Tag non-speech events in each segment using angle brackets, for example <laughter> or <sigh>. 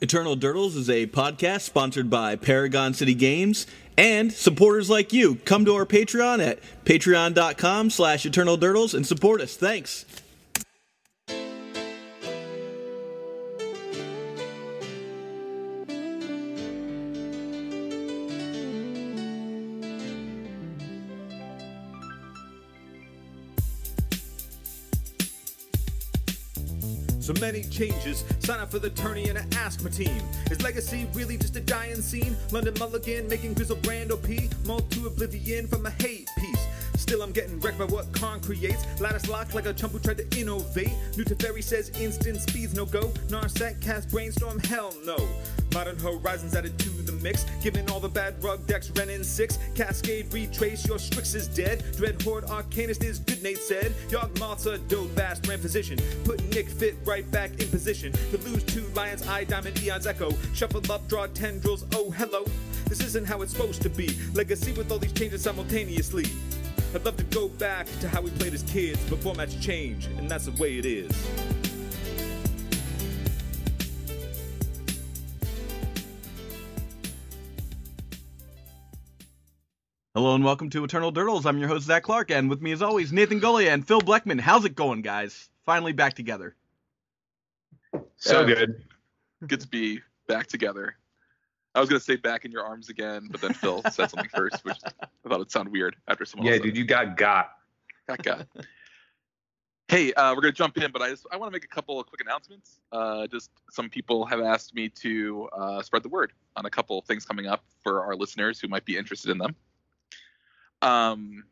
Eternal Durdles is a podcast sponsored by Paragon City Games and supporters like you. Come to our Patreon at patreon.com slash Eternal Durdles and support us. Thanks. Changes. Sign up for the tourney and ask my team. Is legacy really just a dying scene? London Mulligan making Griselbrand OP. Mold to oblivion from a hate piece. Still, I'm getting wrecked by what Khan creates. Lattice locked like a chump who tried to innovate. New Teferi says instant speeds no go. Narset cast brainstorm, hell no. Modern Horizons the mix. Given all the bad rug decks, Wrenn in 6. Cascade retrace, your Strix is dead. Dread Horde Arcanist is good, Nate said. Yogg Moth's a dope fast ran position. Put Nic Fit right back in position. To lose two Lions, Eye Diamond, Eon's Echo. Shuffle up, draw tendrils, oh hello. This isn't how it's supposed to be. Legacy with all these changes simultaneously. I'd love to go back to how we played as kids, but formats change, and that's the way it is. Hello and welcome to Eternal Durdles. I'm your host, Zach Clark, and with me as always, Nathan Golia and Phil Bleckman. How's it going, guys? Finally back together. So Yeah. good. good to be back together. I was gonna say back in your arms again, but then Phil said <laughs> something first, which I thought it sound weird after someone Yeah, else said dude, you got got. Got got. Hey, uh, we're gonna jump in, but I just I want to make a couple of quick announcements. Uh, just some people have asked me to uh, spread the word on a couple of things coming up for our listeners who might be interested in them. Um,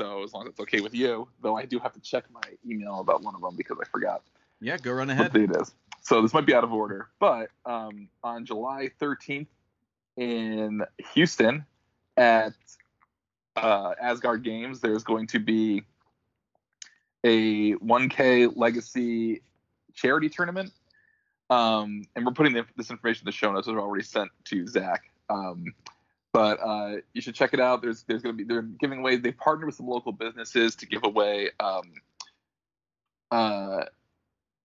so as long as it's okay with you, though, I do have to check my email about one of them because I forgot. Yeah, go run ahead. it is. So this might be out of order, but um, on July 13th in Houston at uh, Asgard Games, there's going to be a 1K Legacy charity tournament. Um, and we're putting the, this information in the show notes. It was already sent to Zach. Um, but uh, you should check it out. There's there's going to be they're giving away. They partnered with some local businesses to give away um, uh,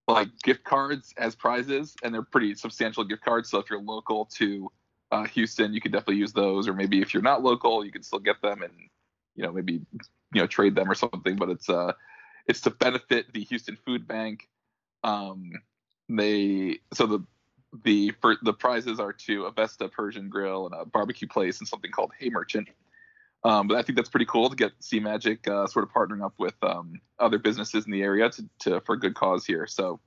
like gift cards as prizes, and they're pretty substantial gift cards. So if you're local to uh, Houston, you can definitely use those. Or maybe if you're not local, you can still get them and you know maybe you know trade them or something. But it's uh it's to benefit the Houston Food Bank. Um, they so the the for the prizes are to a Vesta Persian Grill and a barbecue place and something called Hey Merchant. Um, but I think that's pretty cool to get Sea Magic uh, sort of partnering up with um, other businesses in the area to, to for a good cause here. So,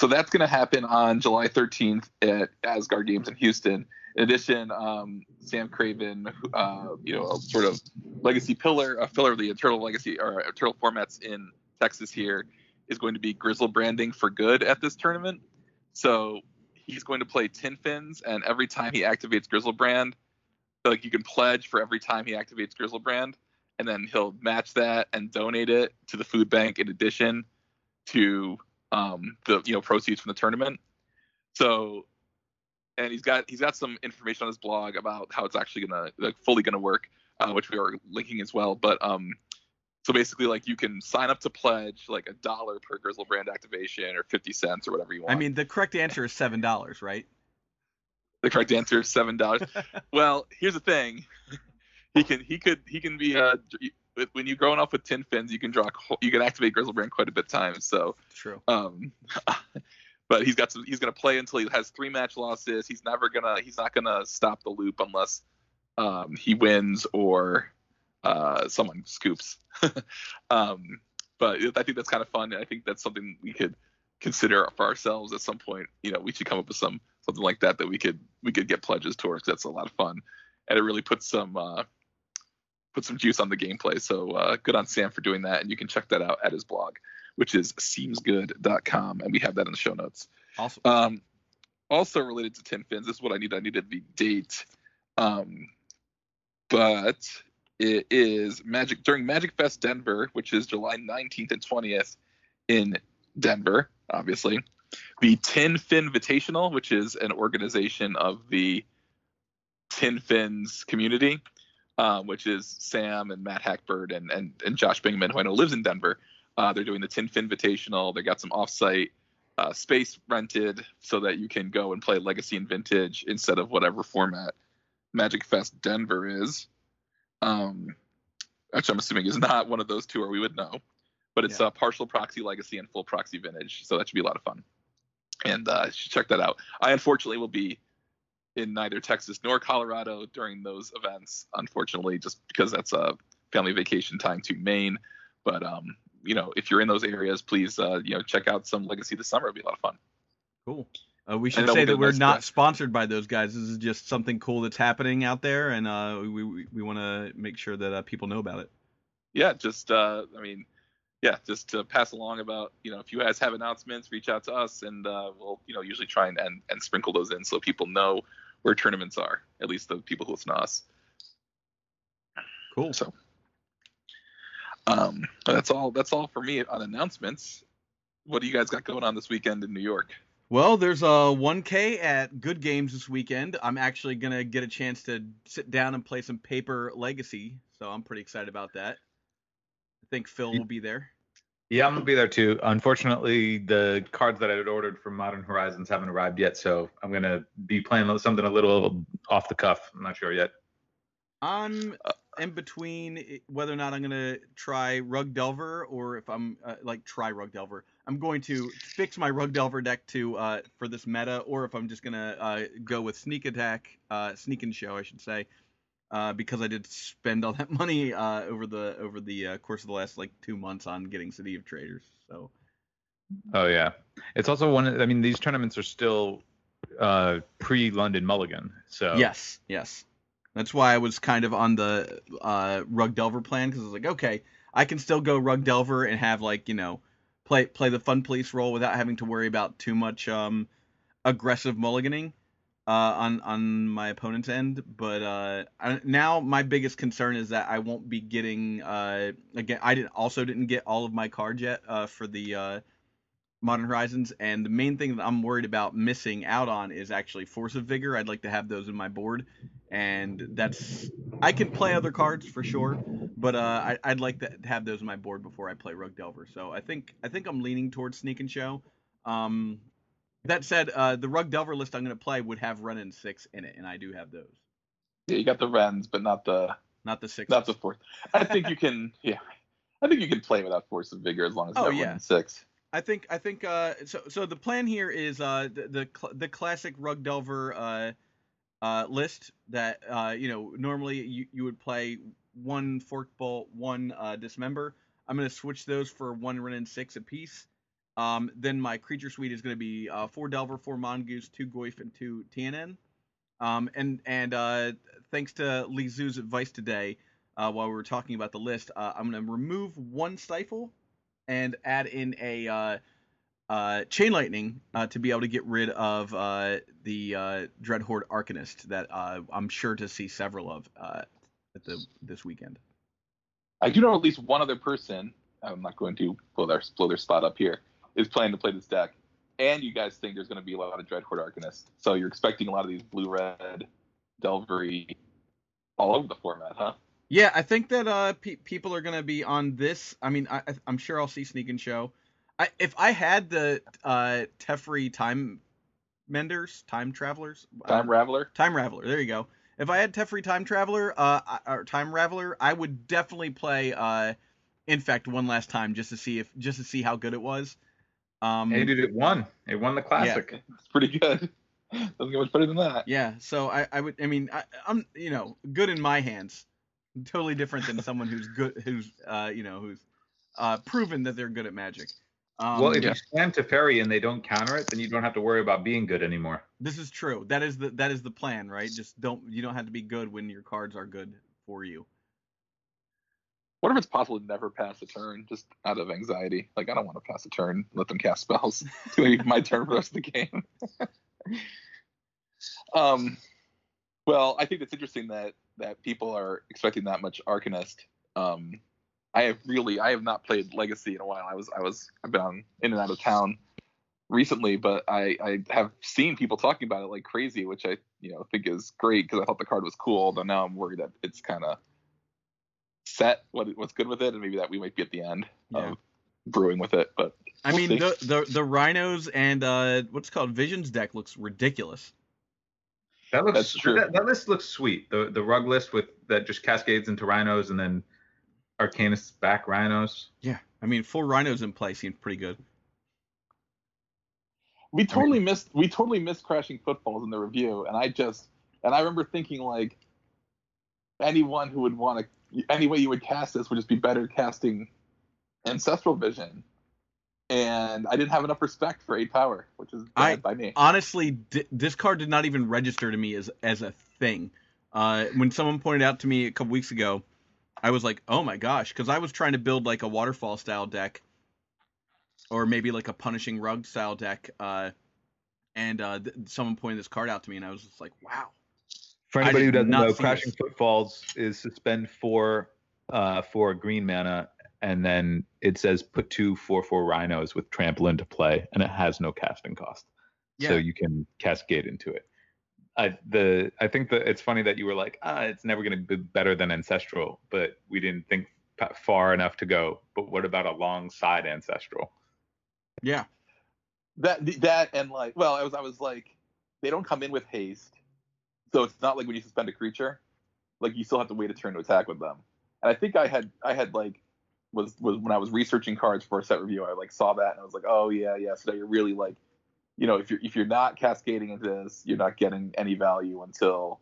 so that's going to happen on July 13th at Asgard Games in Houston. In addition, um, Sam Craven, uh, you know, a sort of legacy pillar, a pillar of the Eternal Legacy or Eternal formats in Texas here, is going to be Griselbranding for good at this tournament. So he's going to play Tin Fins, and every time he activates Griselbrand, like you can pledge for every time he activates Griselbrand, and then he'll match that and donate it to the food bank in addition to um, the you know proceeds from the tournament. So, and he's got he's got some information on his blog about how it's actually gonna like fully gonna work, uh, which we are linking as well. But um, so basically, like you can sign up to pledge like a dollar per Griselbrand activation or fifty cents or whatever you want. I mean, the correct answer is seven dollars, right? the correct answer is seven dollars. <laughs> well, here's the thing. <laughs> He can he could he can be uh when you're growing up with tin fins, you can draw you can activate Griselbrand quite a bit of times. So True. um, <laughs> but he's got some. He's gonna play until he has three match losses. He's never gonna. He's not gonna stop the loop unless um, he wins or uh, someone scoops. <laughs> um, but I think that's kind of fun. I think that's something we could consider for ourselves at some point. You know, we should come up with some something like that that we could we could get pledges towards. That's a lot of fun, and it really puts some uh, put some juice on the gameplay. So uh, good on Sam for doing that, and you can check that out at his blog, which is seemsgood.com, and we have that in the show notes. Awesome. Um, also related to tin fins, this is what I need. I needed the date, um, but it is Magic during Magic Fest Denver, which is July 19th and 20th in Denver, obviously. The Tin Fin Invitational, which is an organization of the Tin Fins community, um, which is Sam and Matt Hackbird and, and, and Josh Bingman, who I know lives in Denver. Uh, they're doing the Tin Fin Invitational. They got some offsite uh, space rented so that you can go and play Legacy and Vintage instead of whatever format Magic Fest Denver is. Um, which I'm assuming is not one of those two, or we would know. But it's Yeah. uh, partial proxy Legacy and full proxy Vintage, so that should be a lot of fun. And uh, you should check that out. I unfortunately will be in neither Texas nor Colorado during those events, unfortunately, just because that's a family vacation time to Maine. But um, you know, if you're in those areas, please uh, you know check out some Legacy this summer. It'll be a lot of fun. Cool. Uh, we should say that we're not sponsored by those guys. This is just something cool that's happening out there, and uh, we we, we want to make sure that uh, people know about it. yeah, just uh, I mean, yeah, just to pass along about you know if you guys have announcements, reach out to us, and uh, we'll you know usually try and, and and sprinkle those in so people know where tournaments are. At least the people who listen to us. Cool. So, um, that's all. That's all for me on announcements. What do you guys got going on this weekend in New York? Well, there's a 1K at Good Games this weekend. I'm actually gonna get a chance to sit down and play some Paper Legacy, so I'm pretty excited about that. I think Phil will be there. Yeah, I'm gonna be there too. Unfortunately, the cards that I had ordered from Modern Horizons haven't arrived yet, so I'm gonna be playing something a little off the cuff. I'm not sure yet. I'm in between whether or not I'm gonna try Rug Delver or if I'm uh, like try Rug Delver. I'm going to fix my Rug Delver deck to uh, for this meta, or if I'm just gonna uh, go with Sneak Attack, uh, Sneak and Show, I should say, uh, because I did spend all <laughs> that money uh, over the over the uh, course of the last like two months on getting City of Traitors. So Oh yeah, it's also one. I mean, these tournaments are still uh, pre-London Mulligan, so yes, yes, that's why I was kind of on the uh, Rug Delver plan because I was like, okay, I can still go Rug Delver and have like you know play play the fun police role without having to worry about too much um, aggressive mulliganing uh, on on my opponent's end. But uh, I, now my biggest concern is that I won't be getting uh, again. I didn't also didn't get all of my cards yet uh, for the uh, Modern Horizons, and the main thing that I'm worried about missing out on is actually Force of Vigor. I'd like to have those in my board, and that's I can play other cards for sure, but uh, I, I'd like to have those in my board before I play Rug Delver. So I think I think I'm leaning towards Sneak and Show. Um, that said, uh, the Rug Delver list I'm going to play would have Wrenn in six in it, and I do have those, Yeah, you got the Wrenns, but not the not the six. not the fourth. I think you can. <laughs> Yeah, I think you can play without Force of Vigor as long as you Oh, yeah. six. I think I think uh so so the plan here is uh the the, the classic rug delver uh uh list that uh you know normally you, you would play one fork bolt one uh dismember. I'm gonna switch those for one Wrenn and six apiece. Um then my creature suite is gonna be uh four delver four mongoose two goyf and two TNN um and and uh thanks to Lee Zoo's advice today uh while we were talking about the list uh, I'm gonna remove one stifle and add in a uh, chain lightning uh, to be able to get rid of uh, the uh, Dreadhorde Arcanist that uh, I'm sure to see several of uh, at the this weekend. I do know at least one other person. I'm not going to blow their blow their spot up here. Is planning to play this deck, and you guys think there's going to be a lot of Dreadhorde Arcanist. So you're expecting a lot of these blue red, Delvery, all over the format, huh? Yeah, I think that uh, pe- people are gonna be on this. I mean, I, I- I'm sure I'll see Sneak and Show. I, if I had the uh, Teferi Time Menders, Time Travelers, uh, Time Raveler. Time Raveler. There you go. If I had Teferi Time Traveler, uh, or Time Raveler, I would definitely play uh, Infect one last time just to see if just to see how good it was. Um, Hey, dude, it won. It won the classic. <laughs> It's pretty good. <laughs> Doesn't get much better than that. yeah. So I, I would. I mean, I, I'm you know good in my hands. Totally different than someone who's good, who's uh, you know, who's uh, proven that they're good at Magic. Um, well, if yeah. you stand to ferry and they don't counter it, then you don't have to worry about being good anymore. this is true. That is the that is the plan, right? Just don't you don't have to be good when your cards are good for you. What if it's possible to never pass a turn just out of anxiety? Like I don't want to pass a turn, let them cast spells. It's gonna be my turn for the rest of the game. <laughs> um, well, I think it's interesting that that people are expecting that much Arcanist. Um, I have really, I have not played Legacy in a while. I was, I was, I've been on, in and out of town recently, but I, I have seen people talking about it like crazy, which I, you know, think is great because I thought the card was cool. But now I'm worried that it's kind of set what what's good with it, and maybe that we might be at the end Yeah. of brewing with it. But I We'll mean, see. the, the the rhinos and uh, what's it called Visions deck looks ridiculous. That looks That's true. That, that list looks sweet. The the rug list with that just cascades into rhinos and then Arcanist back rhinos. Yeah, I mean, full rhinos in play seems pretty good. we totally missed we totally missed crashing footfalls in the review and i just and i remember thinking like anyone who would want to any way you would cast this would just be better casting ancestral vision and i didn't have enough respect for eight power which is bad I- by me honestly, d- this card did not even register to me as as a thing. Uh, when someone pointed out to me a couple weeks ago, I was like, "Oh my gosh!" Because I was trying to build like a waterfall style deck, or maybe like a punishing rug style deck. Uh, and uh, th- someone pointed this card out to me, and I was just like, "Wow." For anybody who doesn't know, Crashing this. Footfalls is suspend four uh, for green mana, and then it says put two four four rhinos with trample into play, and it has no casting cost, so you can cascade into it. I the I think that it's funny that you were like, ah, it's never going to be better than ancestral, but we didn't think far enough to go. But what about alongside ancestral? Yeah, that that and like well i was i was like they don't come in with haste so it's not like when you suspend a creature like you still have to wait a turn to attack with them and i think i had i had like was was when i was researching cards for a set review i like saw that and i was like oh yeah yeah so you're really like you know if you're if you're not cascading into this you're not getting any value until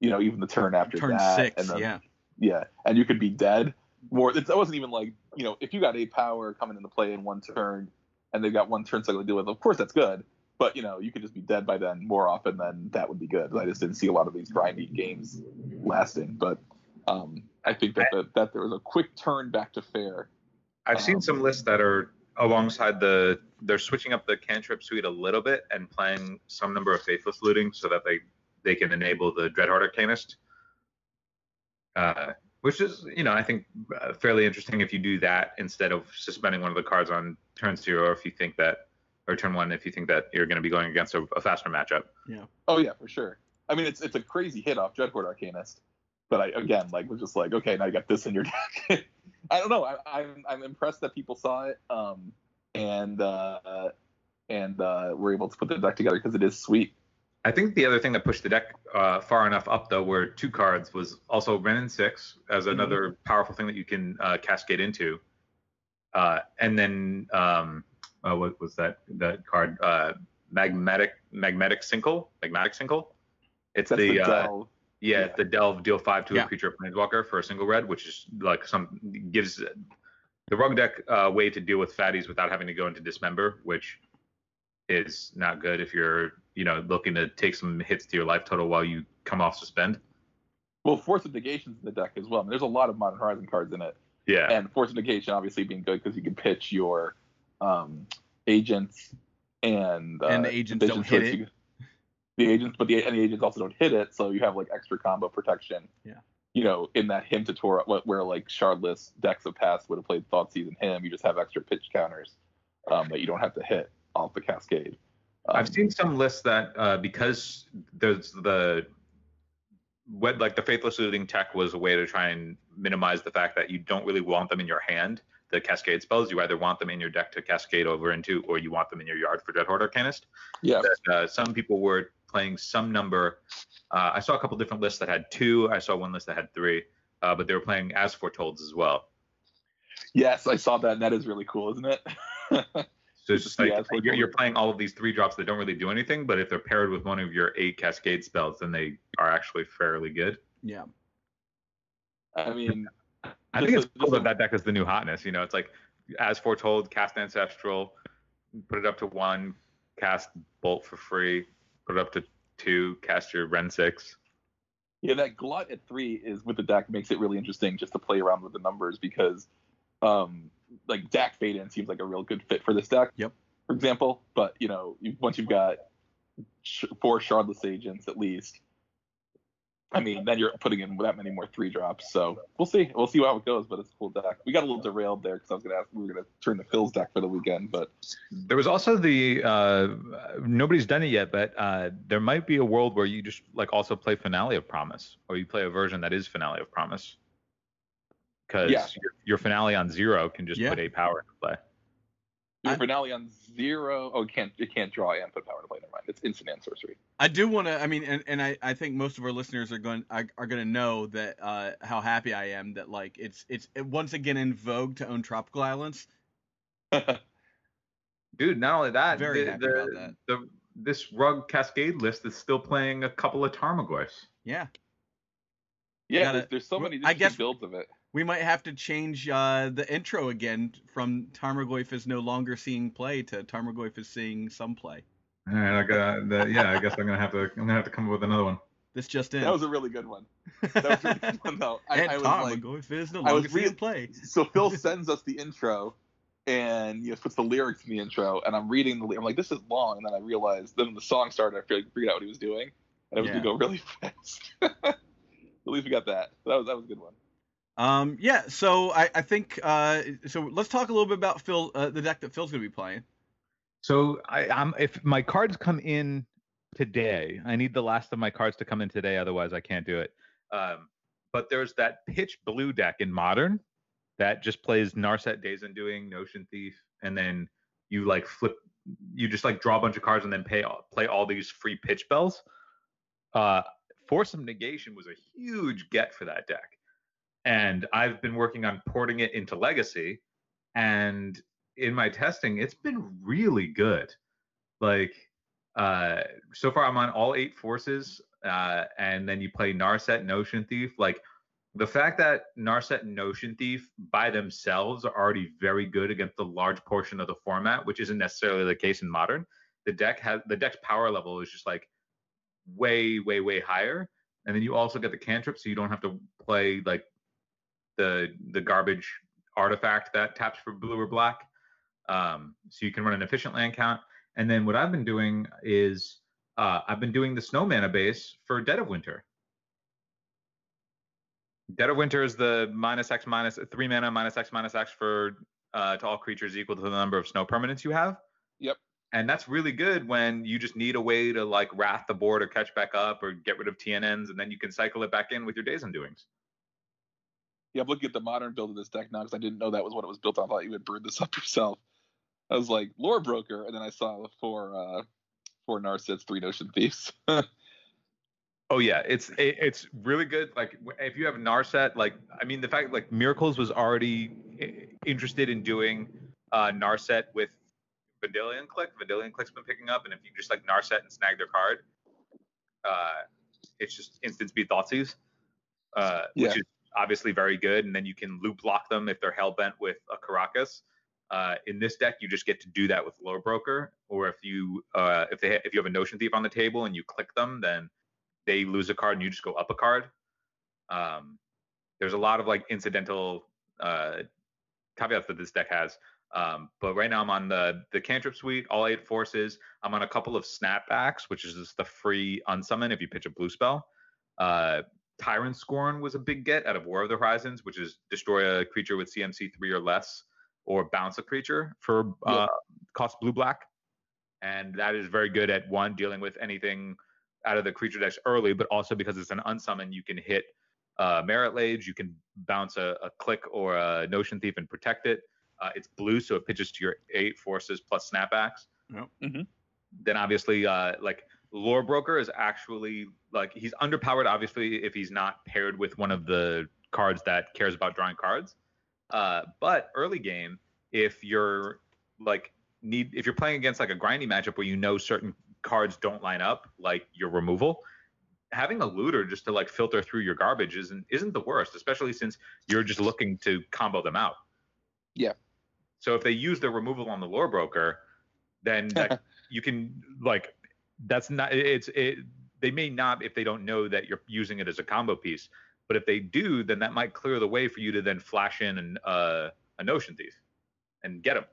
you know even the turn after turn that six. and then, yeah, yeah, and you could be dead. More, it wasn't even like you know, if you got eight power coming into play in one turn, and they've got one turn cycle to deal with, of course that's good. But you know, you could just be dead by then more often than that would be good. I just didn't see a lot of these grindy games lasting. But um, I think that the, that there was a quick turn back to fair. I've seen Um, some lists that are alongside the they're switching up the cantrip suite a little bit and playing some number of faithless looting so that they they can enable the Dreadhorde Arcanist uh, which is you know i think uh, fairly interesting if you do that instead of suspending one of the cards on turn zero or if you think that or turn one if you think that you're going to be going against a, a faster matchup yeah Oh yeah, for sure. I mean, it's it's a crazy hit off Dreadhorde Arcanist, but I again like was just like, okay, now you got this in your <laughs> deck. I don't know. I, I'm I'm impressed that people saw it, um, and uh, and uh, were able to put the deck together because it is sweet. I think the other thing that pushed the deck uh, far enough up, though, were two cards was also Wrenn and Six as another powerful thing that you can uh, cascade into, uh, and then um, uh, what was that that card? Uh, magmatic magmatic Sinkhole, magmatic Sinkhole. It's That's the, the, uh, delve. yeah, yeah. it's the delve deal five to Yeah. a creature planeswalker for a single red, which is like some gives the rug deck a way to deal with fatties without having to go into dismember, which is not good if you're you know looking to take some hits to your life total while you come off suspend. Well, Force of Negation's in the deck as well. I mean, there's a lot of Modern Horizon cards in it, Yeah, and Force of Negation obviously being good because you can pitch your um, agents and uh, And the agents don't hit it. You- The agents, but the and the agents also don't hit it, so you have like extra combo protection. Yeah. You know, in that him to where, like shardless decks of past would have played Thoughtseize and him, you just have extra pitch counters um, that you don't have to hit off the cascade. Um, I've seen some lists that uh, because there's the what like the faithless looting tech was a way to try and minimize the fact that you don't really want them in your hand. The cascade spells, you either want them in your deck to cascade over into, or you want them in your yard for Dreadhorde Arcanist. yeah. that uh, some people were playing some number. Uh, I saw a couple different lists that had two. I saw one list that had three, uh, but they were playing as foretold as well. Yes, I saw that, and that is really cool, isn't it? <laughs> So it's just like Yeah, you're, you're playing all of these three drops that don't really do anything, but if they're paired with one of your eight cascade spells, then they are actually fairly good. yeah. I mean, <laughs> I Just think a- it's cool just a- that that deck is the new hotness. You know, it's like as foretold, cast ancestral, put it up to one, cast bolt for free, put it up to two, cast your Wrenn six. Yeah, that glut at three is with the deck makes it really interesting just to play around with the numbers because, um, like Dack Fayden seems like a real good fit for this deck. Yep. For example, but you know, once you've got sh- four Shardless agents at least, I mean, then you're putting in that many more three drops. So we'll see. We'll see how it goes. But it's a cool deck. We got a little derailed there because I was gonna ask we were gonna turn the Phil's deck for the weekend, but There was also the uh, nobody's done it yet, but uh, there might be a world where you just like also play Finale of Promise, or you play a version that is Finale of Promise, because Yeah. your, your Finale on zero can just Yeah. put a power into play. Your I- finale on zero. Oh, it can't it can't draw and put power to play. Never mind. It's instant and sorcery. I do want to. I mean, and, and I, I think most of our listeners are going are, are going to know that uh, how happy I am that like it's it's it, once again in vogue to own tropical islands. <laughs> Dude, not only that, Very the, happy the, about that. The, this rug cascade list is still playing a couple of Tarmogoyfs. Yeah, Yeah, Gotta- there's, there's so many I guess- builds of it. We might have to change uh, the intro again from Tarmogoyf is no longer seeing play to Tarmogoyf is seeing some play. All right, I got the, yeah. I guess I'm gonna have to I'm gonna have to come up with another one. This just in. That was a really good one. <laughs> That was a really good one though. I, and I was like, Tarmogoyf is no I was longer seeing play. so Phil sends us the intro, and you know puts the lyrics in the intro, and I'm reading the. I'm like, this is long, and then I realized. Then the song started, I figured, figured out what he was doing, and it was Yeah. gonna go really <laughs> fast. At least we got that. That was that was a good one. Um, yeah, so I, I think uh, so. Let's talk a little bit about Phil, uh, the deck that Phil's gonna be playing. So I, I'm if my cards come in today, I need the last of my cards to come in today, otherwise I can't do it. Um, but there's that pitch blue deck in modern that just plays Narset Days Undoing, Notion Thief, and then you like flip, you just like draw a bunch of cards and then pay play all these free pitch spells. Uh, Force of Negation was a huge get for that deck, and I've been working on porting it into Legacy, and in my testing, it's been really good. Like, uh, so far I'm on all eight forces, uh, and then you play Narset, Notion Thief. Like, the fact that Narset and Notion Thief by themselves are already very good against the large portion of the format, which isn't necessarily the case in modern. The deck has the deck's power level is just like way, way, way higher. And then you also get the cantrip, so you don't have to play like the the garbage artifact that taps for blue or black. Um, so you can run an efficient land count. And then what I've been doing is uh, I've been doing the snow mana base for Dead of Winter. Dead of Winter is the minus X minus three mana minus X minus X for uh, to all creatures equal to the number of snow permanents you have. Yep. And that's really good when you just need a way to like wrath the board or catch back up or get rid of TNNs, and then you can cycle it back in with your Days Undoings. Yeah, I'm looking at the modern build of this deck now because I didn't know that was what it was built on. I thought you had brewed this <laughs> up yourself. I was like lore broker, and then I saw the four uh four Narsets, three Notion Thieves. <laughs> Oh yeah, it's it, it's really good. Like if you have Narset, like I mean the fact like Miracles was already interested in doing uh, Narset with Vendilion Clique. Vendilion Clique's been picking up, and if you just like Narset and snag their card, uh, it's just instant speed Thoughtseize, uh, Yeah. which is obviously very good. And then you can loop block them if they're hell bent with a Karakas. Uh, in this deck, you just get to do that with Lore Broker, or if you uh, if they if you have a Notion Thief on the table and you click them, then they lose a card and you just go up a card. Um, there's a lot of like incidental uh, caveats that this deck has. Um, but right now I'm on the the cantrip suite, all eight forces. I'm on a couple of snapbacks, which is just the free unsummon if you pitch a blue spell. Uh, Tyrant Scorn was a big get out of War of the Horizons, which is destroy a creature with CMC three or less, or bounce a creature for uh, cost blue black, and that is very good at one dealing with anything out of the creature decks early, but also because it's an unsummon, you can hit uh, Marit Lage, you can bounce a, a Clique or a Notion Thief and protect it. Uh, it's blue, so it pitches to your eight forces plus snapbacks. Yep. Mhm. Then obviously, uh, like Lore Broker is actually like he's underpowered. Obviously, if he's not paired with one of the cards that cares about drawing cards. Uh, but early game, if you're like need if you're playing against like a grindy matchup where you know certain cards don't line up, like your removal, having a looter just to like filter through your garbage isn't isn't the worst, especially since you're just looking to combo them out. Yeah. So if they use the removal on the lore broker, then that <laughs> you can like that's not it's it they may not if they don't know that you're using it as a combo piece, but if they do, then that might clear the way for you to then flash in an, uh, a notion thief and get them.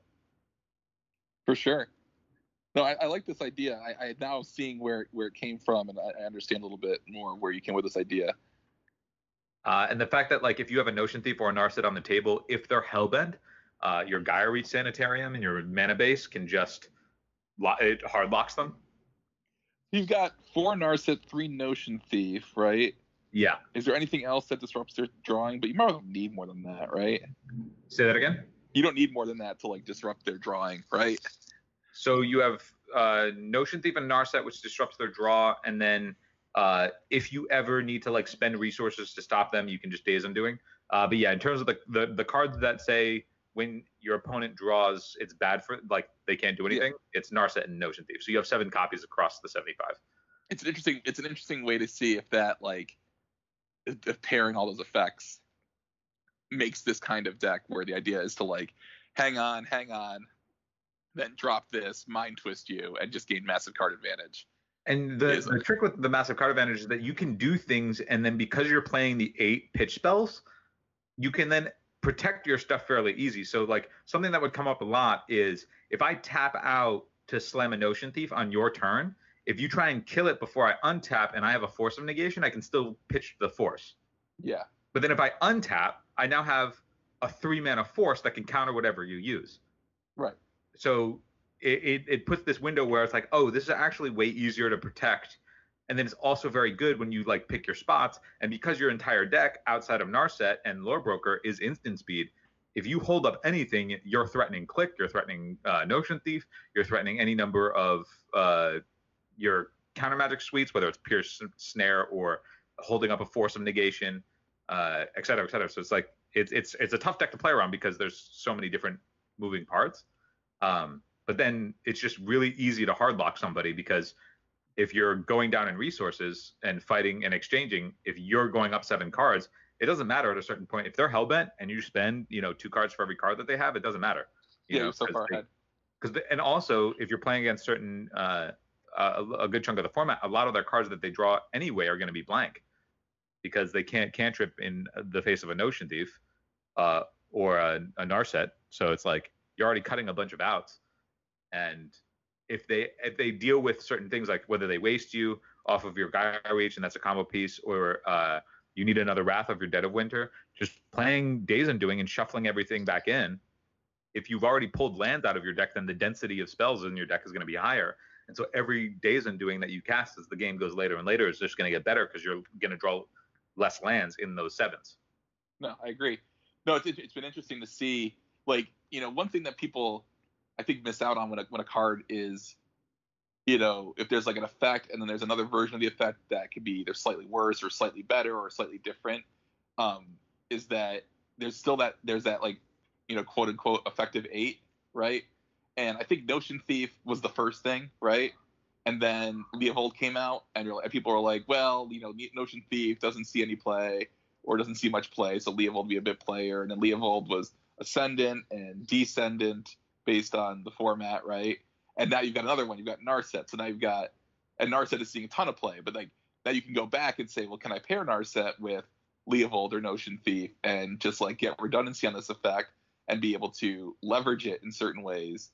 For sure. No, I, I like this idea. I, I now seeing where where it came from, and I, I understand a little bit more where you came with this idea. Uh, and the fact that like if you have a notion thief or a narset on the table, if they're hellbent, uh, your Reach Sanitarium and your mana base can just lo- it hard locks them. You've got four Narset, three Notion Thief, right? Yeah. Is there anything else that disrupts their drawing? But you might need more than that, right? Say that again. You don't need more than that to like disrupt their drawing, right? So you have uh, Notion Thief and Narset, which disrupts their draw, and then uh, if you ever need to like spend resources to stop them, you can just daze undoing. Uh, but yeah, in terms of the, the the cards that say when your opponent draws, it's bad for like they can't do anything. It's Narset and Notion Thief. So you have seven copies across the 75. It's an interesting it's an interesting way to see if that like if pairing all those effects makes this kind of deck where the idea is to like hang on, hang on, then drop this, mind twist you, and just gain massive card advantage. And the, the trick with the massive card advantage is that you can do things, and then because you're playing the eight pitch spells, you can then protect your stuff fairly easy. So like something that would come up a lot is if I tap out to slam a Notion Thief on your turn, if you try and kill it before I untap and I have a force of negation, I can still pitch the force. Yeah. But then if I untap, I now have a three mana force that can counter whatever you use. Right. So it, it, it puts this window where it's like, oh, this is actually way easier to protect. And then it's also very good when you like pick your spots. And because your entire deck outside of Narset and Lore Broker is instant speed, if you hold up anything, you're threatening Clique, you're threatening uh, Notion Thief, you're threatening any number of uh, your counter magic suites, whether it's Pierce Snare or holding up a Force of Negation, uh, et cetera, et cetera. So it's like it's it's it's a tough deck to play around because there's so many different moving parts. Um, but then it's just really easy to hardlock somebody because if you're going down in resources and fighting and exchanging, if you're going up seven cards, it doesn't matter at a certain point. If they're hellbent and you spend, you know, two cards for every card that they have, it doesn't matter. You yeah, know, so far they- ahead. because and also if you're playing against certain uh, a, a good chunk of the format, a lot of their cards that they draw anyway are going to be blank because they can't cantrip in the face of a Notion Thief uh, or a, a Narset. So it's like you're already cutting a bunch of outs, and if they if they deal with certain things like whether they waste you off of your Geier Reach and that's a combo piece, or uh, you need another Wrath of your Dead of Winter, just playing Days Undoing and shuffling everything back in if you've already pulled lands out of your deck, then the density of spells in your deck is going to be higher. And so every days undoing that you cast as the game goes later and later is just going to get better because you're going to draw less lands in those sevens. No, I agree. No, it's it's been interesting to see. Like, you know, one thing that people I think miss out on when a when a card is, you know, if there's like an effect and then there's another version of the effect that could be either slightly worse or slightly better or slightly different, um, is that there's still that there's that like, you know, quote unquote effective eight, right? And I think Notion Thief was the first thing, right? And then Leovold came out, and, like, and people were like, well, you know, Notion Thief doesn't see any play or doesn't see much play, so Leovold would be a bit player. And then Leovold was ascendant and descendant based on the format, right? And now you've got another one. You've got Narset. So now you've got and Narset is seeing a ton of play, but like now you can go back and say, well, can I pair Narset with Leovold or Notion Thief and just like get redundancy on this effect and be able to leverage it in certain ways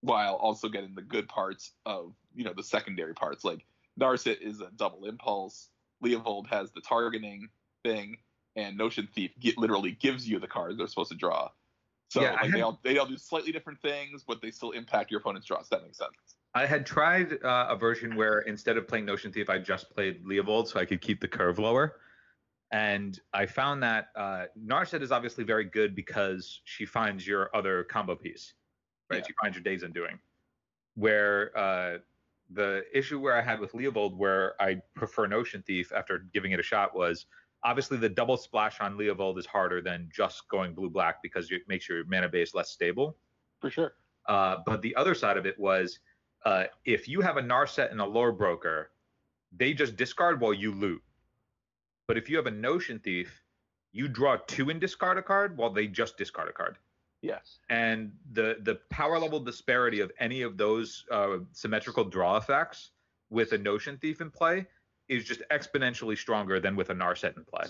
while also getting the good parts of you know the secondary parts. Like Narset is a double impulse. Leovold has the targeting thing, and Notion Thief get, literally gives you the cards they're supposed to draw. So Yeah, like they all they all do slightly different things, but they still impact your opponent's draws. That makes sense. I had tried uh, a version where instead of playing Notion Thief, I just played Leovold so I could keep the curve lower. And I found that uh, Narset is obviously very good because she finds your other combo piece, right? Yeah. She finds your Days Undoing. Where uh, the issue where I had with Leovold, where I prefer Notion Thief after giving it a shot, was obviously the double splash on Leovold is harder than just going blue black because it makes your mana base less stable. For sure. Uh, but the other side of it was uh, if you have a Narset and a Lore Broker, they just discard while you loot. But if you have a Notion Thief, you draw two and discard a card while they just discard a card. Yes. And the the power level disparity of any of those uh, symmetrical draw effects with a Notion Thief in play is just exponentially stronger than with a Narset in play.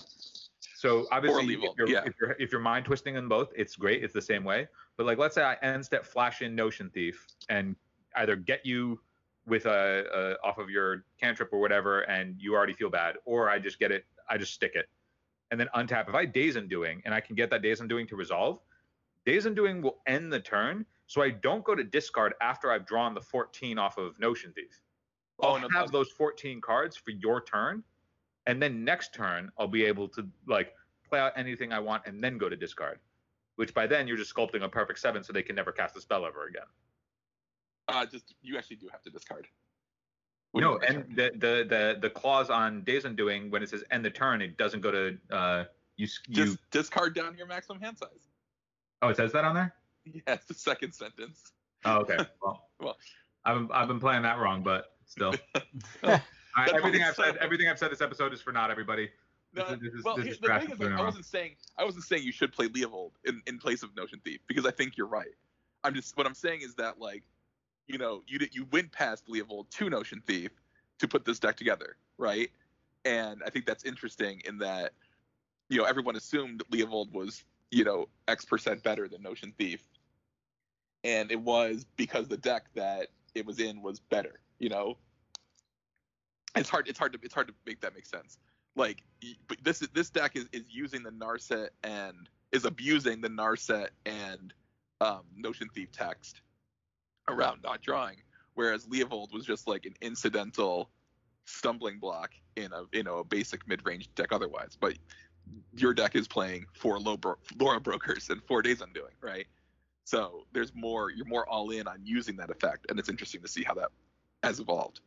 So obviously, if you're, yeah. if you're if you're mind twisting in both, it's great. It's the same way. But like, let's say I end step flash in Notion Thief and either get you with a, a off of your cantrip or whatever, and you already feel bad, or I just get it, I just stick it, and then untap. If I days undoing and I can get that days undoing to resolve, days undoing will end the turn, so I don't go to discard after I've drawn the 14 off of Notion Thief. I'll Oh, no, have those 14 cards for your turn, and then next turn I'll be able to like play out anything I want and then go to discard. which by then you're just sculpting a perfect seven, so they can never cast a spell ever again. Uh, just you actually do have to discard. When No, you have a and the, the the the clause on Days Undoing when it says end the turn, it doesn't go to uh you you. just discard down your maximum hand size. oh, it says that on there. Yeah, it's the second sentence. Oh, okay. Well, <laughs> Well. I've I've been playing that wrong, but still. All right, The everything I've said, everything I've said this episode is for not everybody. This is- this is- well, here- is the thing is, like, I wasn't saying I wasn't saying you should play Leovold in, in place of Notion Thief because I think you're right. I'm just what I'm saying is that like, you know, you did, you went past Leovold to Notion Thief to put this deck together, right? And I think that's interesting in that, you know, everyone assumed Leovold was you know X percent better than Notion Thief, and it was because the deck that it was in was better. You know, it's hard. It's hard to it's hard to make that make sense. Like, but this this deck is is using the Narset and is abusing the Narset and um, Notion Thief text around not drawing, whereas Leovold was just like an incidental stumbling block in a you know a basic mid range deck otherwise. But your deck is playing four low bro- Lore Brokers and four days undoing, right? So there's more. You're more all in on using that effect, and it's interesting to see how that has evolved.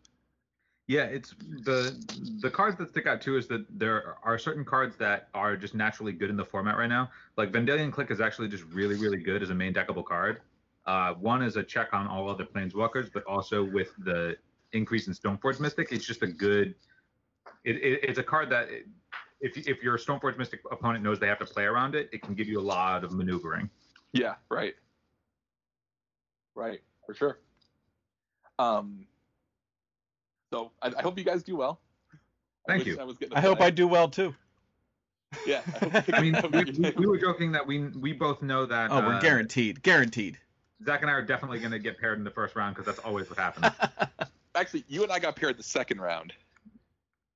Yeah, it's the the cards that stick out too is that there are certain cards that are just naturally good in the format right now. Like Vendilion Clique is actually just really really good as a main deckable card. Uh, one is a check on all other planeswalkers, but also with the increase in Stoneforge Mystic, it's just a good. It, it, it's a card that it, if if your Stoneforge Mystic opponent knows they have to play around it, it can give you a lot of maneuvering. Yeah, right. Right, for sure. Um, so I, I hope you guys do well. Thank wish you. I, was getting I hope I do well too. Yeah. I, <laughs> I mean, we, we, we were joking that we we both know that. Oh, we're uh, guaranteed, guaranteed. Zach and I are definitely going to get paired in the first round because that's always what happens. <laughs> actually, you and I got paired the second round.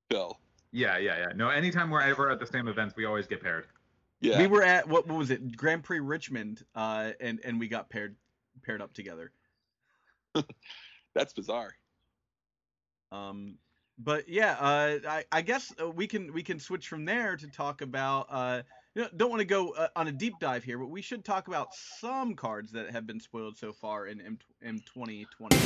Bill. Yeah, yeah, yeah. No, anytime we're ever at the same events, we always get paired. Yeah. We were at what, what was it, Grand Prix Richmond, uh, and and we got paired paired up together. <laughs> That's bizarre. Um, but yeah, uh, I, I guess uh, we can we can switch from there to talk about. Uh, you know, don't want to go uh, on a deep dive here, but we should talk about some cards that have been spoiled so far in M M twenty twenty.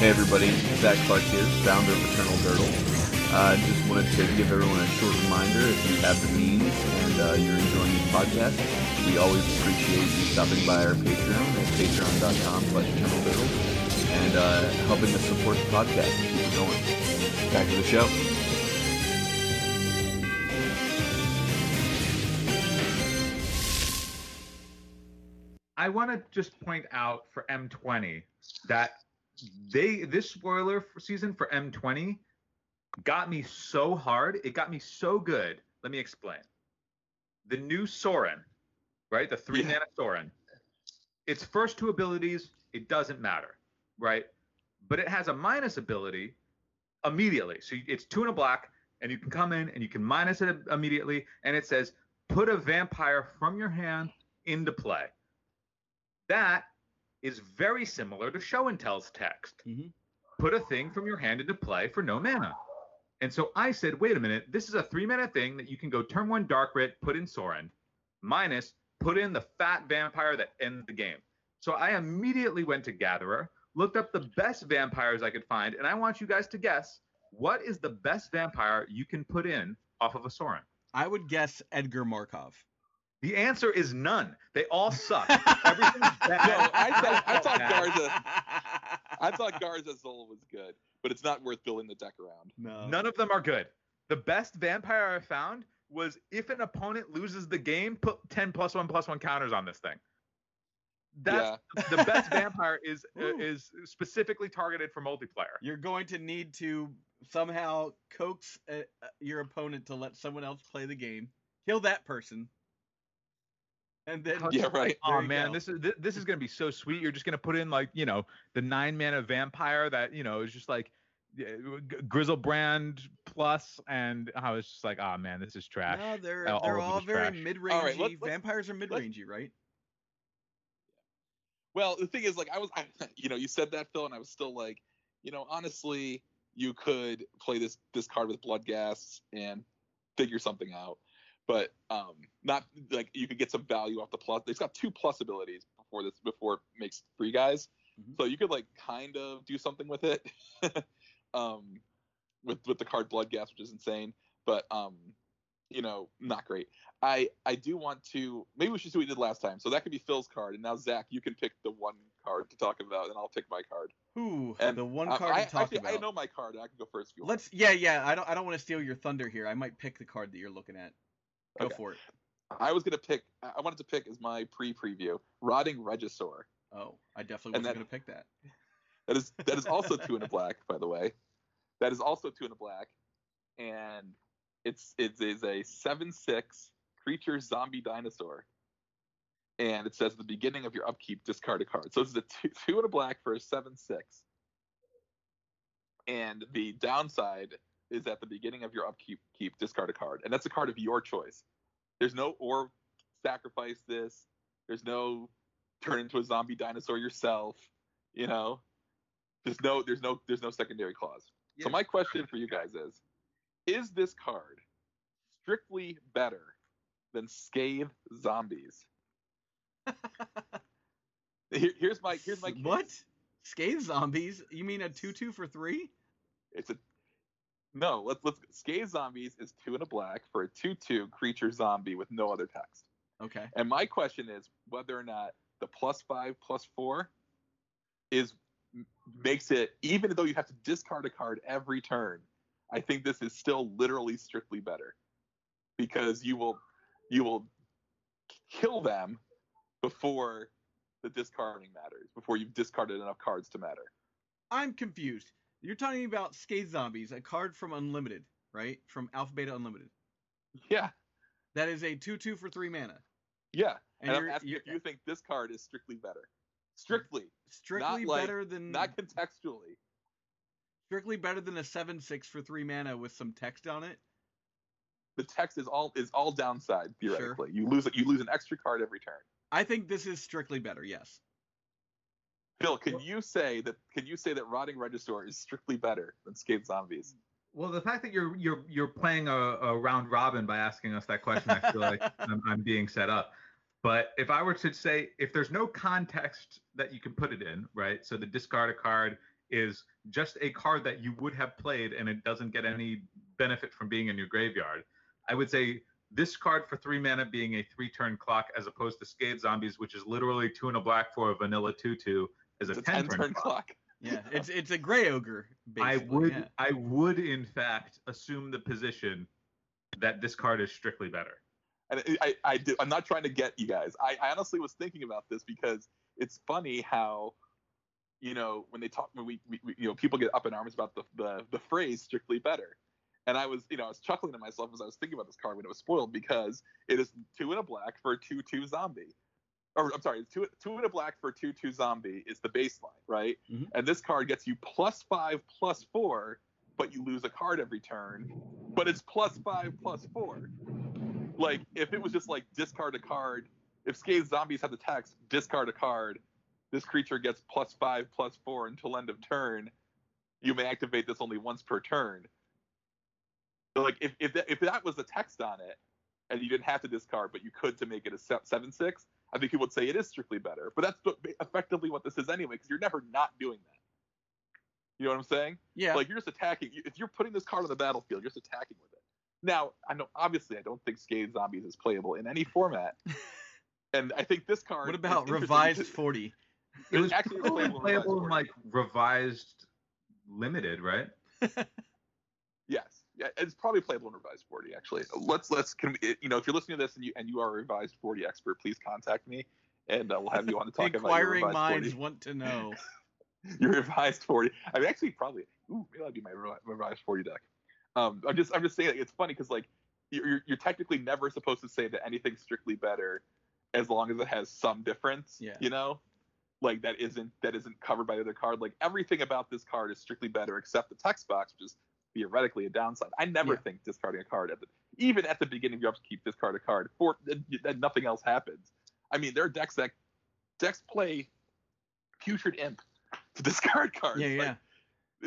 Hey everybody, Zach Clark here, founder of Eternal Durdles. Uh, just wanted to give everyone a short reminder, if you have the means and uh, you're enjoying this podcast, we always appreciate you stopping by our Patreon at patreon.com slash Eternal Durdles and uh, helping to support the podcast and keep it going. Back to the show. I want to just point out for M20 that they this spoiler for season for M20 got me so hard. It got me so good. Let me explain. The new Sorin, right? The three Yeah. mana Sorin. Its first two abilities, it doesn't matter, right? But it has a minus ability immediately. So it's two and a black, and you can come in and you can minus it immediately, and it says put a vampire from your hand into play. That is very similar to show and tell's text. Mhm. Put a thing from your hand into play for no mana. And so I said, wait a minute, this is a three mana thing that you can go turn one Dark Rit, put in Sorin, minus put in the fat vampire that ends the game. So I immediately went to Gatherer, looked up the best vampires I could find, and I want you guys to guess what is the best vampire you can put in off of a Sorin. I would guess Edgar Markov. The answer is none. They all suck. <laughs> Everything's bad. No, I thought I thought Garza I thought Garza Zol was good, but it's not worth building the deck around. no. None of them are good. The best vampire I found was if an opponent loses the game, put 10 plus one plus one counters on this thing. That's <laughs> the best <laughs> vampire is uh, Ooh. is specifically targeted for multiplayer. You're going to need to somehow coax uh, uh, your opponent to let someone else play the game, kill that person, and then Yeah, right. Oh man, go. this is thi- this is gonna be so sweet. You're just gonna put in like you know the nine mana vampire that you know is just like yeah, G- Griselbrand plus, and I was just like, oh man, this is trash. No, they're All they're of all very trash. mid-rangey. All right, let's- let's- Vampires are mid-rangey, right? Well, the thing is, like, I was, I, <laughs> you know, you said that, Phil, and I was still like, you know, honestly, you could play this this card with Bloodghast and figure something out. but um, not like you could get some value off the plus. It's got two plus abilities before this before it makes three guys, Mhm. so you could like kind of do something with it, <laughs> um, with with the card Bloodghast, which is insane, but um, you know, not great. I I do want to maybe we should do what we did last time. So that could be Phil's card, and now Zach, you can pick the one card to talk about, and I'll pick my card. Ooh, And the one card I, to talk actually, about. I know my card. I can go first if you want. Let's. Yeah, yeah. I don't. I don't want to steal your thunder here. I might pick the card that you're looking at. Go Okay. for it. I was gonna pick. I wanted to pick as my pre-preview, Rotting Regisaur. Oh, I definitely wasn't that- gonna pick that. <laughs> That is that is also two in a <laughs> black, by the way. That is also two in a black, and it's it is a seven six creature zombie dinosaur, and it says at the beginning of your upkeep discard a card. So this is a two, <laughs> two in a black for a seven six, and the downside is at the beginning of your upkeep keep discard a card, and that's a card of your choice. There's no or sacrifice this. There's no turn into a zombie dinosaur yourself. You know, there's no there's no there's no secondary clause. So my question for you guys is is this card strictly better than Scathe Zombies? <laughs> Here- here's my here's my case. what? Scathe zombies? You mean a two-two for three? It's a no. Let's let's Scathe Zombies is two and a black for a two-two creature zombie with no other text. Okay. And my question is whether or not the plus five plus four is makes it even though you have to discard a card every turn. I think this is still literally strictly better because you will you will kill them before the discarding matters before you've discarded enough cards to matter. I'm confused. You're talking about Scathe Zombies, a card from Unlimited, right? From Alpha Beta Unlimited. Yeah, That is a two-two for three mana. yeah. And, And, I'm asking if you think this card is strictly better. Strictly, strictly not like- better than not contextually. Strictly better than a seven-six for three mana with some text on it. the text is all is all downside theoretically. You lose you lose an extra card every turn. I think this is strictly better. Yes. Phil, can you say that? Can you say that Rotting Regisaur is strictly better than Scathe Zombies? Well, the fact that you're you're you're playing a, a round robin by asking us that question, I feel like <laughs> I'm, I'm being set up. But if I were to say, if there's no context that you can put it in, right? So the discard a card is just a card that you would have played, and it doesn't get any benefit from being in your graveyard. I would say this card for three mana being a three turn clock, as opposed to Scathe Zombies, which is literally two and a black for a vanilla two two, is a It's a ten ten turn turn clock. clock. Yeah. It's it's a gray ogre. I would yeah. I would in fact assume the position that this card is strictly better. And I, I, I do, I'm not trying to get you guys. I, I honestly was thinking about this because it's funny how, you know, when they talk, when we, we, we- you know, people get up in arms about the, the, the phrase strictly better. And I was, you know, I was chuckling to myself as I was thinking about this card when it was spoiled because it is two in a black for a two-two zombie. Or I'm sorry, it's two two in a black for a two-two zombie is the baseline, right? Mhm. And this card gets you plus five, plus four, but you lose a card every turn. But it's plus five, plus four like if it was just like discard a card if Scathe Zombies had the text discard a card this creature gets plus five plus four until end of turn you may activate this only once per turn so like if if that, if that was the text on it and you didn't have to discard but you could to make it a seven six i think people would say it is strictly better but that's what- effectively what this is anyway because you're never not doing that you know what i'm saying Yeah. like you're just attacking. If you're putting this card on the battlefield, you're just attacking with it. Now, I know obviously I don't think Scathe Zombies is playable in any format, <laughs> and I think this card. What about revised forty? It was actually probably playable in playable in like revised limited, right? <laughs> Yes, yeah, it's probably playable in revised 40. Actually, let's let's can we, you know if you're listening to this and you and you are a revised 40 expert, please contact me, and uh, we'll have you on to talk about your Inquiring minds 40. want to know. <laughs> your revised 40. I mean, actually, probably. Ooh, maybe that'd be my revi- revised 40 deck. Um, I'm just, I'm just saying, it's funny because like you're, you're- you're technically never supposed to say that anything's strictly better as long as it has some difference. Yeah. You know, like that isn't that isn't covered by the other card. Like everything about this card is strictly better except the text box, which is theoretically a downside. I never Yeah. think discarding a card at the even at the beginning You of your upkeep, discard a card for that nothing else happens. I mean, there are decks that decks play putrid imp to <laughs> discard cards. Yeah, Like, yeah.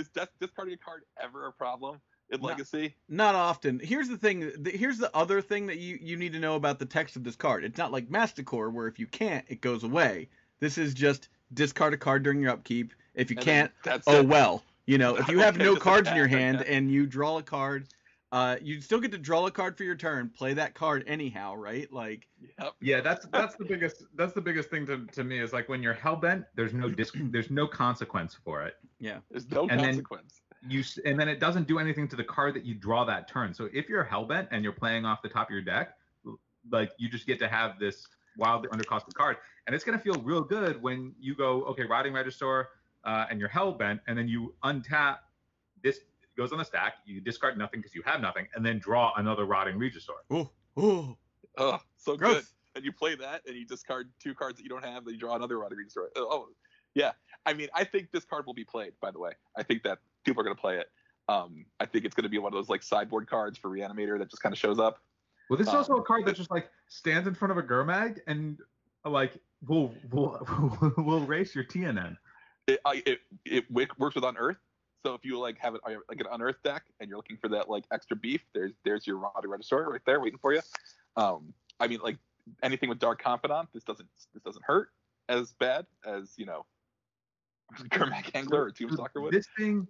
is dis- discarding a card ever a problem? in. Legacy? Not often. Here's the thing. th- Here's the other thing that you, you need to know about the text of this card. It's not like Masticore, where if you can't, it goes away. This is just discard a card during your upkeep. If you And can't, That's oh it. well. You know, if <laughs> you have no cards in your hand okay. and you draw a card, uh, you still get to draw a card for your turn. Play that card anyhow, right? Like, Yep. Yeah, that's that's the biggest that's the biggest thing to, to me is like when you're hell bent, there's no dis- <clears throat> there's no consequence for it. Yeah, there's no And then- consequence. You and then it doesn't do anything to the card that you draw that turn. So if you're hell bent and you're playing off the top of your deck, like you just get to have this wildly undercosted card, and it's gonna feel real good when you go okay, Rotting Regisaur, uh, and you're hell bent, and then you untap this goes on the stack, you discard nothing because you have nothing, and then draw another Rotting Regisaur. oh, oh, Oh, so good. And you play that, and you discard two cards that you don't have, then you draw another Rotting Regisaur. Oh, yeah. I mean, I think this card will be played. By the way, I think that people are going to play it. Um, I think it's going to be one of those like sideboard cards for Reanimator that just kind of shows up. Well, this is also a card that just like stands in front of a Gurmag and like will will <laughs> will race your TNN. It I, it it wick- works with Unearth. So if you like have it uh, like an Unearth deck and you're looking for that like extra beef, there's there's your Rotting Regisaur right there waiting for you. Um, I mean, like anything with Dark Confidant, this doesn't this doesn't hurt as bad as you know, <laughs> Gurmag Angler or Tombstalker would. This thing,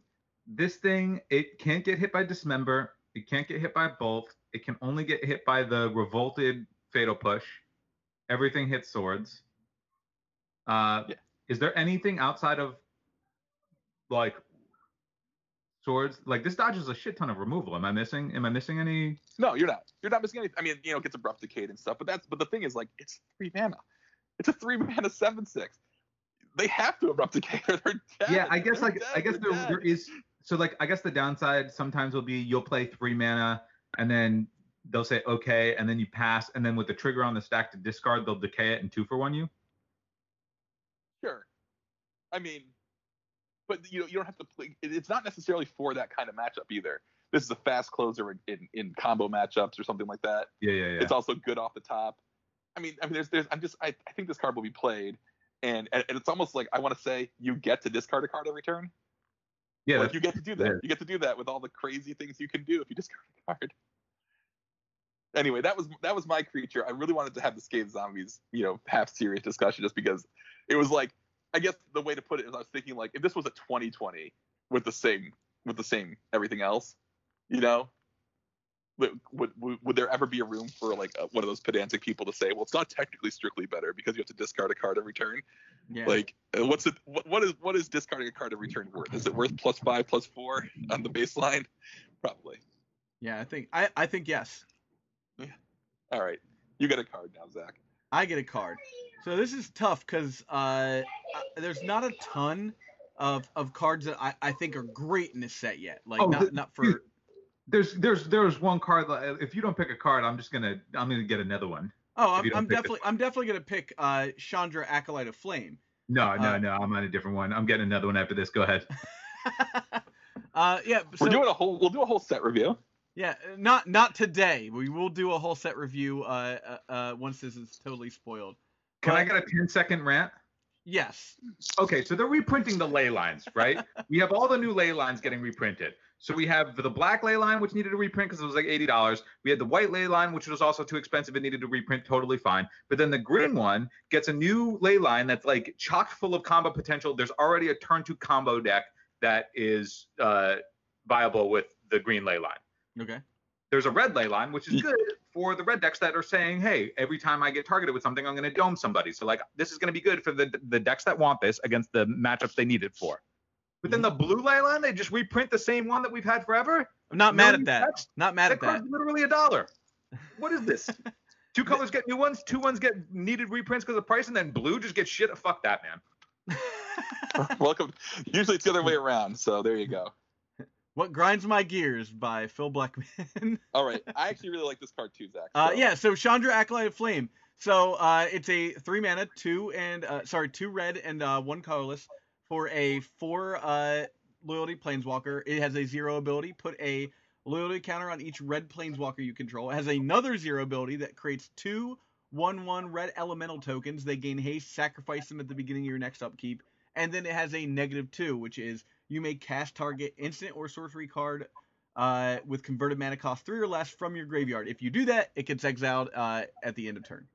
this thing, it can't get hit by Dismember. It can't get hit by Bolt. It can only get hit by the Revolted Fatal Push. Everything hits swords. Uh, Yeah. Is there anything outside of like swords? Like this dodges a shit ton of removal. Am I missing? Am I missing any? No, you're not. You're not missing anything. I mean, you know, it gets abrupt decayed and stuff, but that's but the thing is like it's three mana. It's a three <laughs> mana seven six. They have to abrupt decay or they're dead. yeah i guess They're like dead, i guess there, there is so like i guess the downside sometimes will be you'll play three mana and then they'll say okay and then you pass and then with the trigger on the stack to discard they'll decay it and two for one you Sure. I mean, but you know, you don't have to play. It's not necessarily for that kind of matchup either. This is a fast closer in, in, in combo matchups or something like that. yeah yeah yeah It's also good off the top. I mean, I mean, there's, there's. I'm just, I, I think this card will be played, and and, and it's almost like I want to say you get to discard a card every turn. Yeah like you get to do that. yeah. You get to do that with all the crazy things you can do if you discard a card. Anyway, that was that was my creature. I really wanted to have the Scathe Zombies, you know, half serious discussion just because it was like I guess the way to put it is I was thinking like if this was a 2020 with the same with the same everything else, you know, would would, would, would there ever be a room for like a, one of those pedantic people to say, well, it's not technically strictly better because you have to discard a card every turn? yeah. Like, uh, what's it? What, what is what is discarding a card every turn worth? Is it worth plus five, plus four on the baseline? <laughs> Probably. yeah, I think I, I think yes. Yeah. All right, you get a card now, Zach. I get a card. So this is tough because uh, uh, there's not a ton of, of cards that I, I think are great in this set yet. Like Oh, not not for dude. There's there's there's one card if you don't pick a card i'm just gonna i'm gonna get another one oh if I'm, I'm definitely I'm definitely gonna pick uh, Chandra Acolyte of Flame. no no Uh, no i'm on a different one i'm getting another one after this go ahead <laughs> uh, yeah, so, We're doing a whole. We'll do a whole set review. yeah, not not today. We will do a whole set review uh, uh, uh, once this is totally spoiled. can i get a 10 second rant Yes. Okay, so they're reprinting the ley lines, right? <laughs> we have all the new ley lines getting reprinted. So we have the black ley line, which needed to reprint because it was like eighty dollars. We had the white ley line, which was also too expensive; it needed to reprint, totally fine. But then the green one gets a new ley line that's like chock full of combo potential. There's already a turn two combo deck that is uh, viable with the green ley line. Okay. There's a red ley line, which is <laughs> good for the red decks that are saying, hey, every time I get targeted with something, I'm going to dome somebody. So like this is going to be good for the the decks that want this against the matchups they need it for. But then the mm-hmm. blue ley line, they just reprint the same one that we've had forever. I'm not No mad at that. text? Not mad that at that. card's literally a dollar. What is this? <laughs> two colors get new ones, two ones get needed reprints because of price, and then blue just gets shit. Fuck that, man. <laughs> <laughs> Welcome. Usually it's the other way around. So there you go. What grinds my gears by Phil Blackman. <laughs> All right. I actually really like this card too, Zach. Uh, yeah, so Chandra Acolyte of Flame. So uh, it's a three mana, two and uh, sorry, two red and uh, one colorless for a four uh, loyalty planeswalker. It has a zero ability. Put a loyalty counter on each red planeswalker you control. It has another zero ability that creates two one one red elemental tokens. They gain haste. Sacrifice them at the beginning of your next upkeep. And then it has a negative two, which is you may cast target instant or sorcery card uh, with converted mana cost three or less from your graveyard. If you do that, it gets exiled uh, at the end of turn.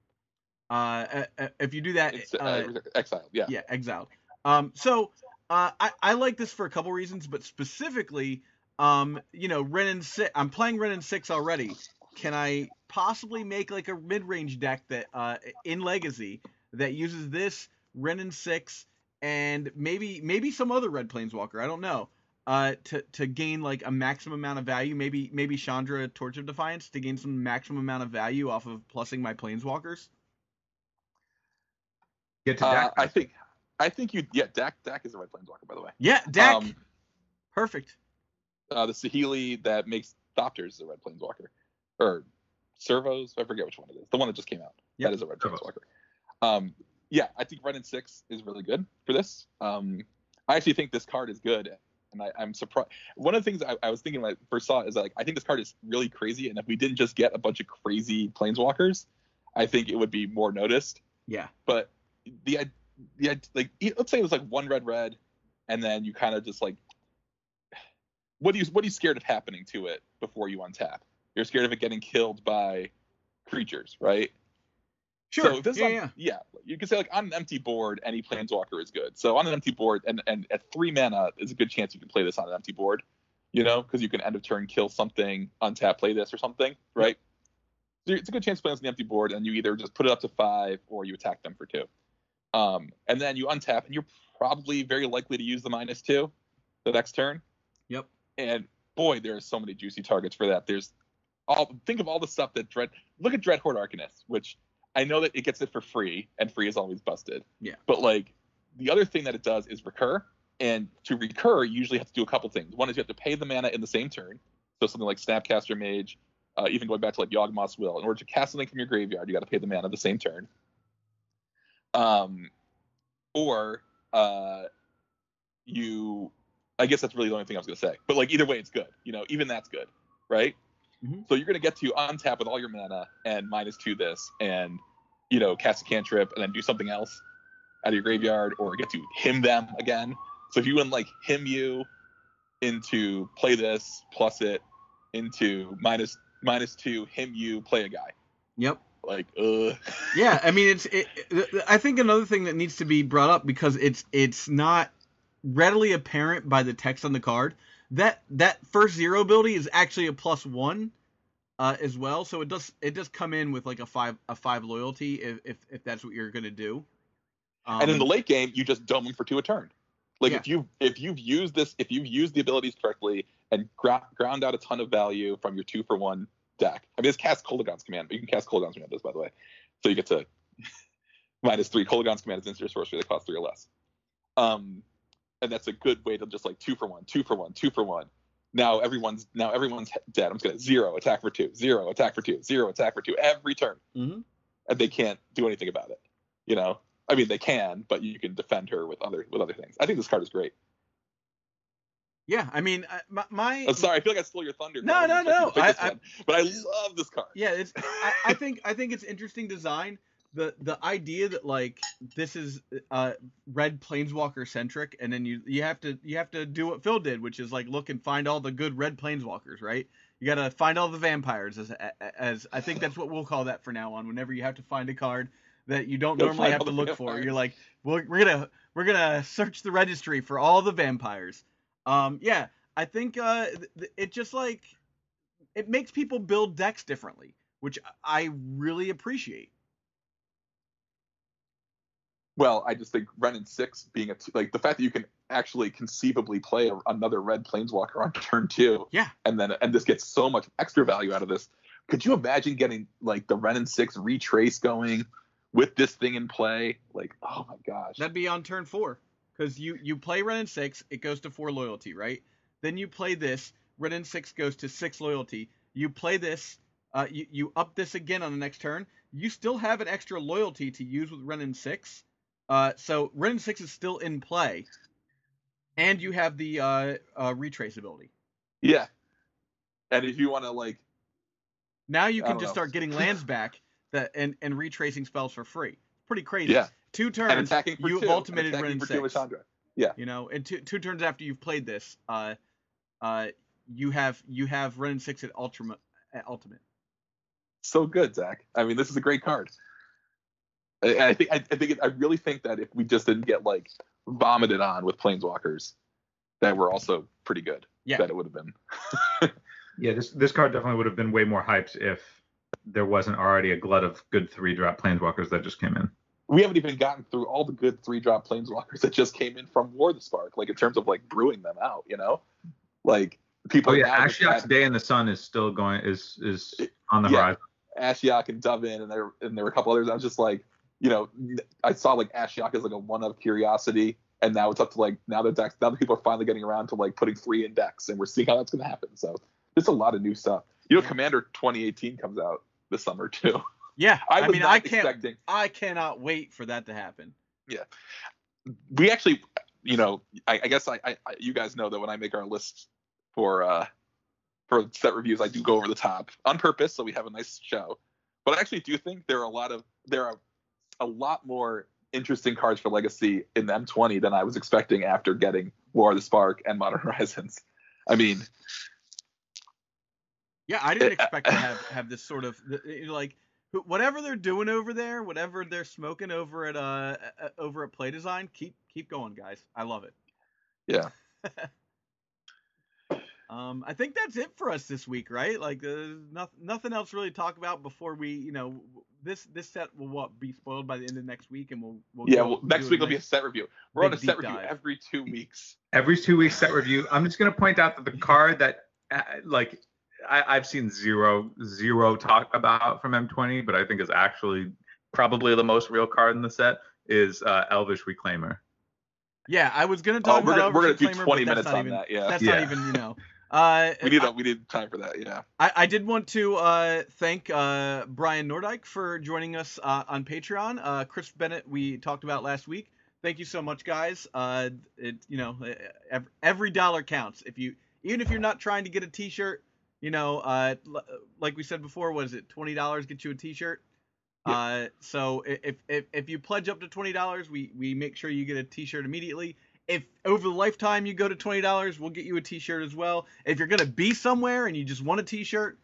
Uh, uh, uh, if you do that, It's uh, exiled. Yeah. yeah, exiled. Um, so uh, I, I like this for a couple reasons, but specifically, um, you know, Wrenn and Six. I'm playing Wrenn and Six already. Can I possibly make like a mid-range deck that uh, in Legacy that uses this Wrenn and Six and maybe maybe some other red planeswalker? I don't know. Uh, to to gain like a maximum amount of value, maybe maybe Chandra Torch of Defiance to gain some maximum amount of value off of plussing my planeswalkers. Get to Uh, I think I think you yeah Dack Dack is the right planeswalker by the way. Yeah, Dack, Um, perfect. uh, the Saheeli that makes Thopters is a red planeswalker, or Servos. I forget which one it is. The one that just came out. Yep. That is a red Servos. planeswalker. Um, yeah, I think and Six is really good for this. Um, I actually think this card is good, and I, I'm surprised. One of the things I, I was thinking when I first saw it is like I think this card is really crazy, and if we didn't just get a bunch of crazy planeswalkers, I think it would be more noticed. Yeah. But the i- the like let's say it was like one red red, and then you kind of just like what do you what are you scared of happening to it before you untap? You're scared of it getting killed by creatures, right? Sure. So this is yeah, on- yeah. yeah. You can say like on an empty board, any planeswalker is good. So on an empty board, and and at three mana, is a good chance you can play this on an empty board. You know, because you can end of turn kill something, untap, play this or something, right? So it's a good chance to play this on the empty board, and you either just put it up to five or you attack them for two. Um, and then you untap, and you're probably very likely to use the minus two the next turn. Yep. And boy, there are so many juicy targets for that. There's all think of all the stuff that Dread. Look at Dreadhorde Arcanist, which I know that it gets it for free, and free is always busted. Yeah. But like the other thing that it does is recur, and to recur, you usually have to do a couple things. One is you have to pay the mana in the same turn, so something like Snapcaster Mage, uh, even going back to like Yawgmoth's Will. In order to cast something from your graveyard, you got to pay the mana the same turn. Um, or uh, you, I guess that's really the only thing I was gonna say. But like either way, it's good. You know, even that's good, right? Mhm. So you're gonna get to untap with all your mana and minus two this, and you know, cast a cantrip and then do something else out of your graveyard, or get to him them again. So if you wouldn't like him you into play this plus it into minus minus two him you play a guy Yep. like uh <laughs> Yeah, I mean it's it, it- I think another thing that needs to be brought up because it's it's not readily apparent by the text on the card that that first zero ability is actually a plus 1 uh, as well, so it does it does come in with like a 5 a 5 loyalty if if, if that's what you're going to do. Um, and in the late game you just dome them for two a turn. Like Yeah. if you if you've used this if you've used the abilities correctly and gra- ground out a ton of value from your two for one deck. I mean it's cast Kolaghan's command but you can cast Kolaghan's command this by the way. So you get to <laughs> minus three. Kolaghan's command is instant sorcery that costs three or less. Um and that's a good way to just like two for one two for one two for one now everyone's now everyone's dead i'm just gonna zero attack for two zero attack for two zero attack for two every turn Mhm. and they can't do anything about it you know I mean, they can, but you can defend her with other with other things. I think this card is great. Yeah, I mean uh, my, my I'm sorry, I feel like I stole your thunder. No, no, I expected you no, I- I- one, but I love this card. Yeah, it's. I, I think I think it's interesting design. The the idea that like this is uh red planeswalker centric, and then you you have to you have to do what Phil did, which is like look and find all the good red planeswalkers, right? You gotta find all the vampires as as I think that's what we'll call that for now on. Whenever you have to find a card that you don't normally have to look for, you're like, we're, we're gonna we're gonna search the registry for all the vampires. Um, yeah, I think uh, it just like it makes people build decks differently, which I really appreciate. Well, I just think Wrenn and Six being a t- like the fact that you can actually conceivably play a, another red planeswalker on turn two. Yeah. And then and this gets so much extra value out of this. Could you imagine getting like the Wrenn and Six retrace going with this thing in play? Like, oh my gosh. That'd be on turn four, because you you play Wrenn and Six, it goes to four loyalty, right? Then you play this, Wrenn and Six goes to six loyalty. You play this, uh, you you up this again on the next turn. You still have an extra loyalty to use with Wrenn and Six, uh, so Wrenn six is still in play, and you have the uh, uh, retrace ability. yeah. And if you want to like Now you can just know. start getting <laughs> lands back that and and retracing spells for free. Pretty crazy. Yeah. Two turns, attacking for you two, have and ultimated Wrenn six. Yeah. You know, and two two turns after you've played this, uh, uh, you have you have Ren Six at Ultimate at Ultimate. so good, Zach. I mean, this is a great card. I, I think I, I think it, I really think that if we just didn't get like vomited on with planeswalkers, that we're also pretty good. Yeah. That it would have been. <laughs> Yeah, this this card definitely would have been way more hyped if there wasn't already a glut of good three drop planeswalkers that just came in. We haven't even gotten through all the good three drop planeswalkers that just came in from War the Spark, like in terms of like brewing them out, you know? Like people Oh yeah, now just Ashiok's Day in the Sun is still going is is on the Yeah. horizon. Ashiok and Dovin and there and there were a couple others. I was just like, you know, I saw like Ashiok as like a one of curiosity, and now it's up to like now the decks now the people are finally getting around to like putting three in decks, and we're seeing how that's gonna happen. So there's a lot of new stuff. You know, Commander 2018 comes out this summer too. Yeah, <laughs> I I, mean, I can't, expecting- I cannot wait for that to happen. Yeah, we actually, you know, I, I guess I, I, I, you guys know that when I make our lists for uh for set reviews, I do go over the top on purpose, so we have a nice show. But I actually do think there are a lot of there are a lot more interesting cards for Legacy in the M20 than I was expecting after getting War of the Spark and Modern <laughs> Horizons. I mean, Yeah, I didn't <laughs> expect to have have this sort of like whatever they're doing over there, whatever they're smoking over at uh uh, over at Play Design, keep keep going, guys. I love it. Yeah. <laughs> um, I think that's it for us this week, right? Like, uh, nothing nothing else really to talk about before we, you know, this this set will what be spoiled by the end of next week, and we'll, we'll yeah. go Well, next week will be a set review. We're on a set review dive. every two weeks. Every two weeks set review. I'm just gonna point out that the card that uh, like I, I've seen zero zero talk about from M20, but I think is actually probably the most real card in the set is uh, Elvish Reclaimer. Yeah, I was gonna Oh, talk we're about gonna, we're gonna do 20 minutes on even, that. Yeah. That's Yeah. not even, you know. <laughs> Uh, we need a, we need time for that. Yeah. I, I did want to uh, thank uh, Brian Nordyke for joining us uh, on Patreon. Uh, Chris Bennett, we talked about last week. Thank you so much, guys. Uh, it you know every, every dollar counts. If you even if you're not trying to get a T-shirt, you know, uh, like we said before, was it twenty dollars get you a T-shirt? Uh, so if, if if you pledge up to twenty dollars, we we make sure you get a T-shirt immediately. If over the lifetime you go to twenty dollars, we'll get you a T-shirt as well. If you're gonna be somewhere and you just want a T-shirt,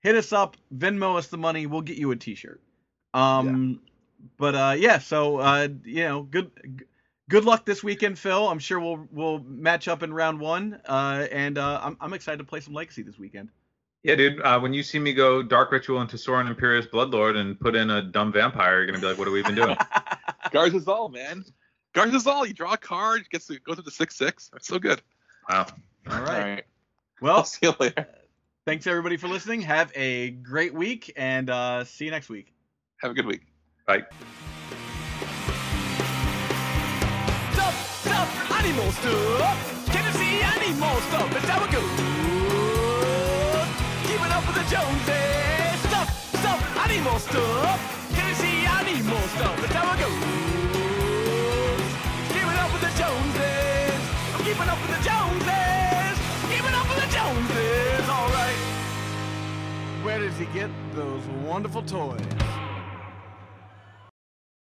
hit us up, Venmo us the money, we'll get you a T-shirt. Um, but uh, yeah, so uh, you know, good g- good luck this weekend, Phil. I'm sure we'll we'll match up in round one. Uh, and uh, I'm I'm excited to play some Legacy this weekend. Yeah, dude. Uh, when you see me go Dark Ritual into Sorin Imperious Bloodlord and put in a dumb vampire, you're gonna be like, "What are we even doing?" <laughs> Garza Zol, man. Garza Zol, you draw a card, gets to go to the six six. That's so good. wow. All right. All right. Well, I'll <laughs> see you later. thanks everybody for listening. Have a great week, and uh, see you next week. Have a good week. Bye. Stuff, stuff, animal stuff. Can you see animal stuff? It's how it goes. Keeping up with the Joneses. Stuff, stuff, animal stuff. Can you see animal stuff? It's how it keeping up with the Joneses. Keeping up with the Joneses. All right. Where does he get those wonderful toys?